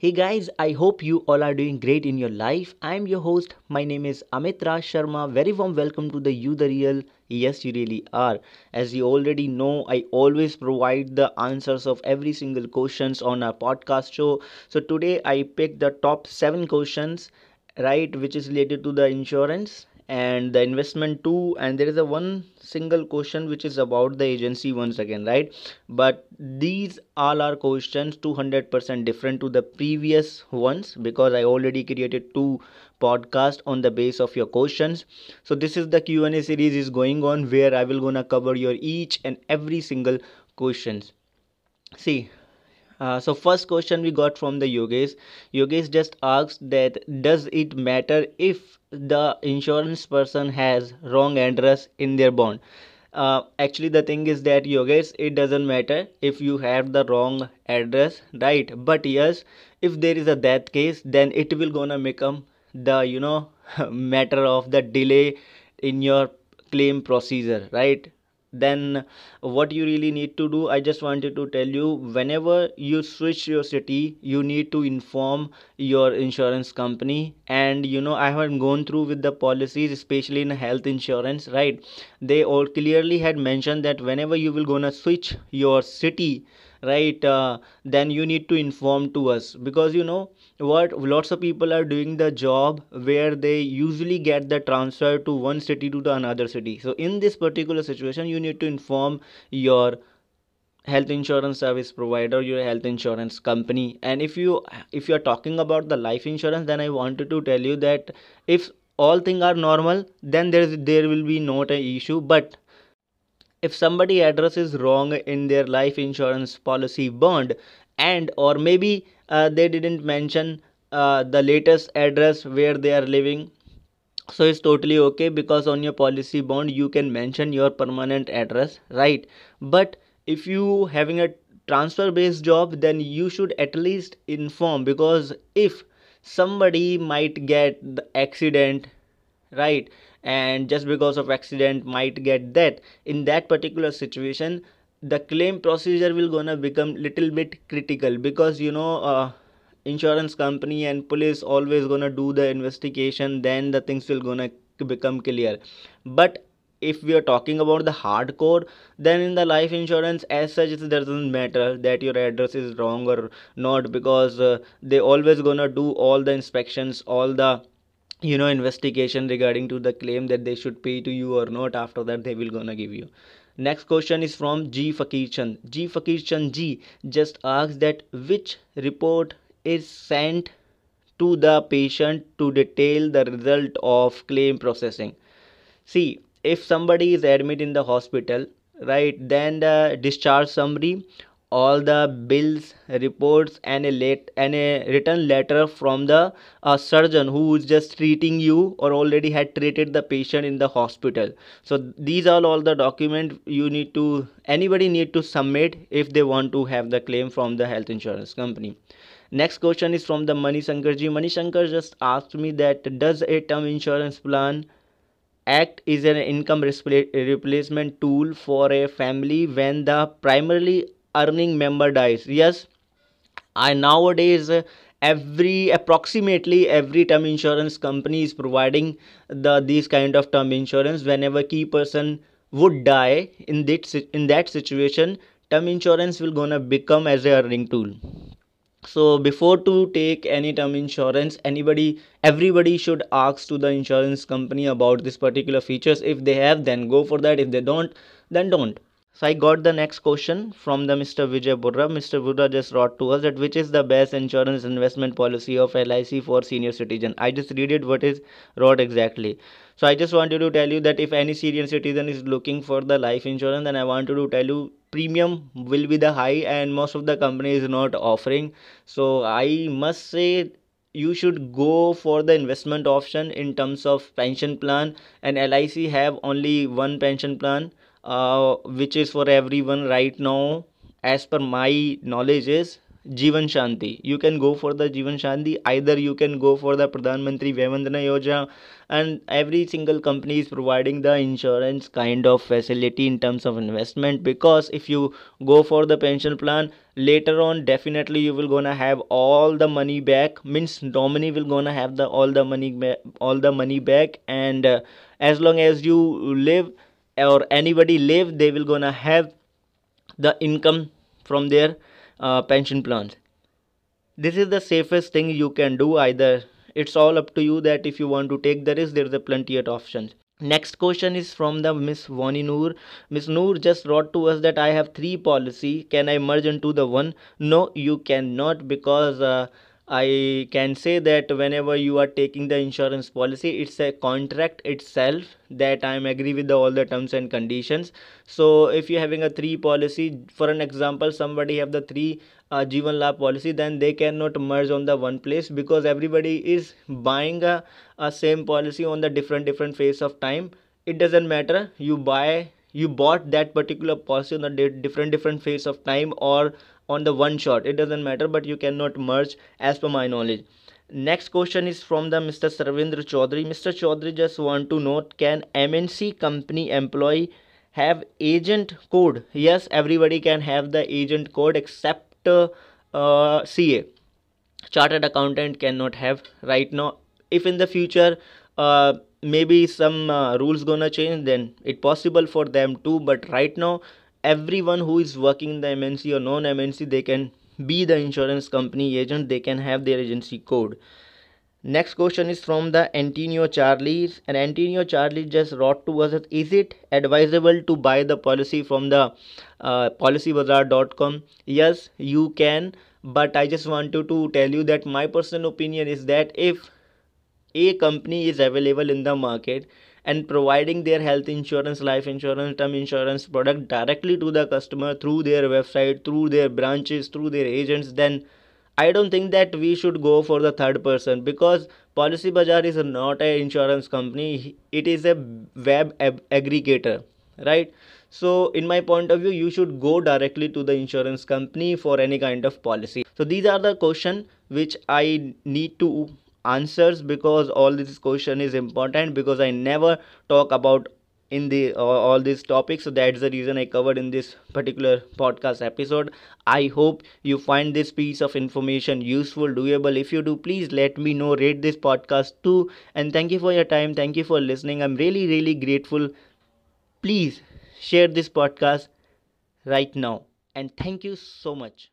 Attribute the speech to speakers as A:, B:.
A: Hey guys, I hope you all are doing great in your life. I'm your host. My name is Amit Raj Sharma. Very warm welcome to the You the Real. Yes, you really are. As you already know, I always provide the answers of every single questions on our podcast show. So today I picked the top 7 questions right which is related to the insurance and the investment too and there is a one single question which is about the agency once again right? But these all are questions 200% different to the previous ones because i already created two podcast on the base of your questions. So this is the q&a series is going on where i will gonna cover your each and every single questions. See uh, so first question we got from the Yogesh. Yogesh just asked that does it matter if the insurance person has wrong address in their bond? Uh, actually the thing is that Yogesh it doesn't matter if you have the wrong address right but yes if there is a death case then it will gonna become the you know matter of the delay in your claim procedure right then what you really need to do i just wanted to tell you whenever you switch your city you need to inform your insurance company. And you know i haven't gone through with the policies especially in health insurance right? They all clearly had mentioned that whenever you will gonna switch your city right uh, then you need to inform to us. Because you know what lots of people are doing the job where they usually get the transfer to one city to the another city. So in this particular situation you need to inform your health insurance service provider your health insurance company. And if you if you are talking about the life insurance then i wanted to tell you that if all things are normal then there is there will be not an issue. But if somebody address is wrong in their life insurance policy bond and or maybe uh, they didn't mention uh, the latest address where they are living so it's totally okay because on your policy bond you can mention your permanent address right? But if you having a transfer based job then you should at least inform because if somebody might get the accident right and just because of accident might get that. In that particular situation the claim procedure will gonna become little bit critical because you know uh, insurance company and police always gonna do the investigation then the things will gonna become clear. But if we are talking about the hardcore then in the life insurance as such it doesn't matter that your address is wrong or not because uh, they always gonna do all the inspections all the you know investigation regarding to the claim that they should pay to you or not. After that they will gonna give you. Next question is from g. Fakir chand. G. Fakir chand g just asks that which report is sent to the patient to detail the result of claim processing. See if somebody is admitted in the hospital right then the discharge summary all the bills reports and a late and a written letter from the uh, surgeon who is just treating you or already had treated the patient in the hospital. So these are all the document you need to anybody need to submit if they want to have the claim from the health insurance company. Next question is from the Mani Shankar ji Mani Shankar just asked me that does a term insurance plan act is an income replacement tool for a family when the primarily earning member dies. Yes i nowadays uh, every approximately every term insurance company is providing the these kind of term insurance. Whenever key person would die in that in that situation term insurance will gonna become as a earning tool. So before to take any term insurance anybody everybody should ask to the insurance company about this particular features. If they have then go for that. If they don't then don't so I got the next question from the Mr. Vijay Burra. Mr. Burra just wrote to us that which is the best insurance investment policy of LIC for senior citizen. I just read it what is wrote exactly. So I just wanted to tell you that if any senior citizen is looking for the life insurance, then I wanted to tell you premium will be the high and most of the company is not offering. So I must say you should go for the investment option in terms of pension plan and LIC have only one pension plan uh, which is for everyone right now as per my knowledge is Jeevan Shanti. You can go for the Jeevan Shanti. Either you can go for the Pradhan Mantri Vaya Vandana Yojana, and every single company is providing the insurance kind of facility in terms of investment. Because if you go for the pension plan, later on definitely you will gonna have all the money back. Means nominee will gonna have the all the money all the money back, and uh, as long as you live or anybody live, they will gonna have the income from their uh, pension plans. This is the safest thing you can do either. It's all up to you that if you want to take the risk there's a plenty of options. Next question is from the miss vani noor. Miss noor just wrote to us that i have three policy. Can i merge into the one? No you cannot because uh, I can say that whenever you are taking the insurance policy, it's a contract itself that I'm agree with the, all the terms and conditions. So if you're having a three policy, for an example, somebody have the three uh, Jeevan Labh policy, then they cannot merge on the one place because everybody is buying a, a same policy on the different different phase of time. It doesn't matter. You buy you bought that particular policy on the different different phase of time or on the one shot. It doesn't matter but you cannot merge as per my knowledge. Next question is from the mr sarvendra chaudhary. Mr chaudhary just want to note can mnc company employee have agent code? Yes everybody can have the agent code except uh, uh, ca chartered accountant cannot have right now. If in the future uh, maybe some uh, rules gonna change then it possible for them too but right now everyone who is working in the MNC or non MNC they can be the insurance company agent. They can have their agency code. Next question is from the Antonio Charlie. And Antonio Charlie just wrote to us is it advisable to buy the policy from the uh, policybazaar.com yes you can. But I just wanted to tell you that my personal opinion is that if a company is available in the market and providing their health insurance life insurance term insurance product directly to the customer through their website through their branches through their agents then i don't think that we should go for the third person because policy bazaar is not an insurance company. It is a web aggregator right? So in my point of view you should go directly to the insurance company for any kind of policy. So these are the question which i need to answers because all this question is important because i never talk about in the uh, all these topics. So that's the reason i covered in this particular podcast episode. I hope you find this piece of information useful doable. If you do please let me know. Rate this podcast too. And thank you for your time. Thank you for listening. I'm really really grateful. Please share this podcast right now. And thank you so much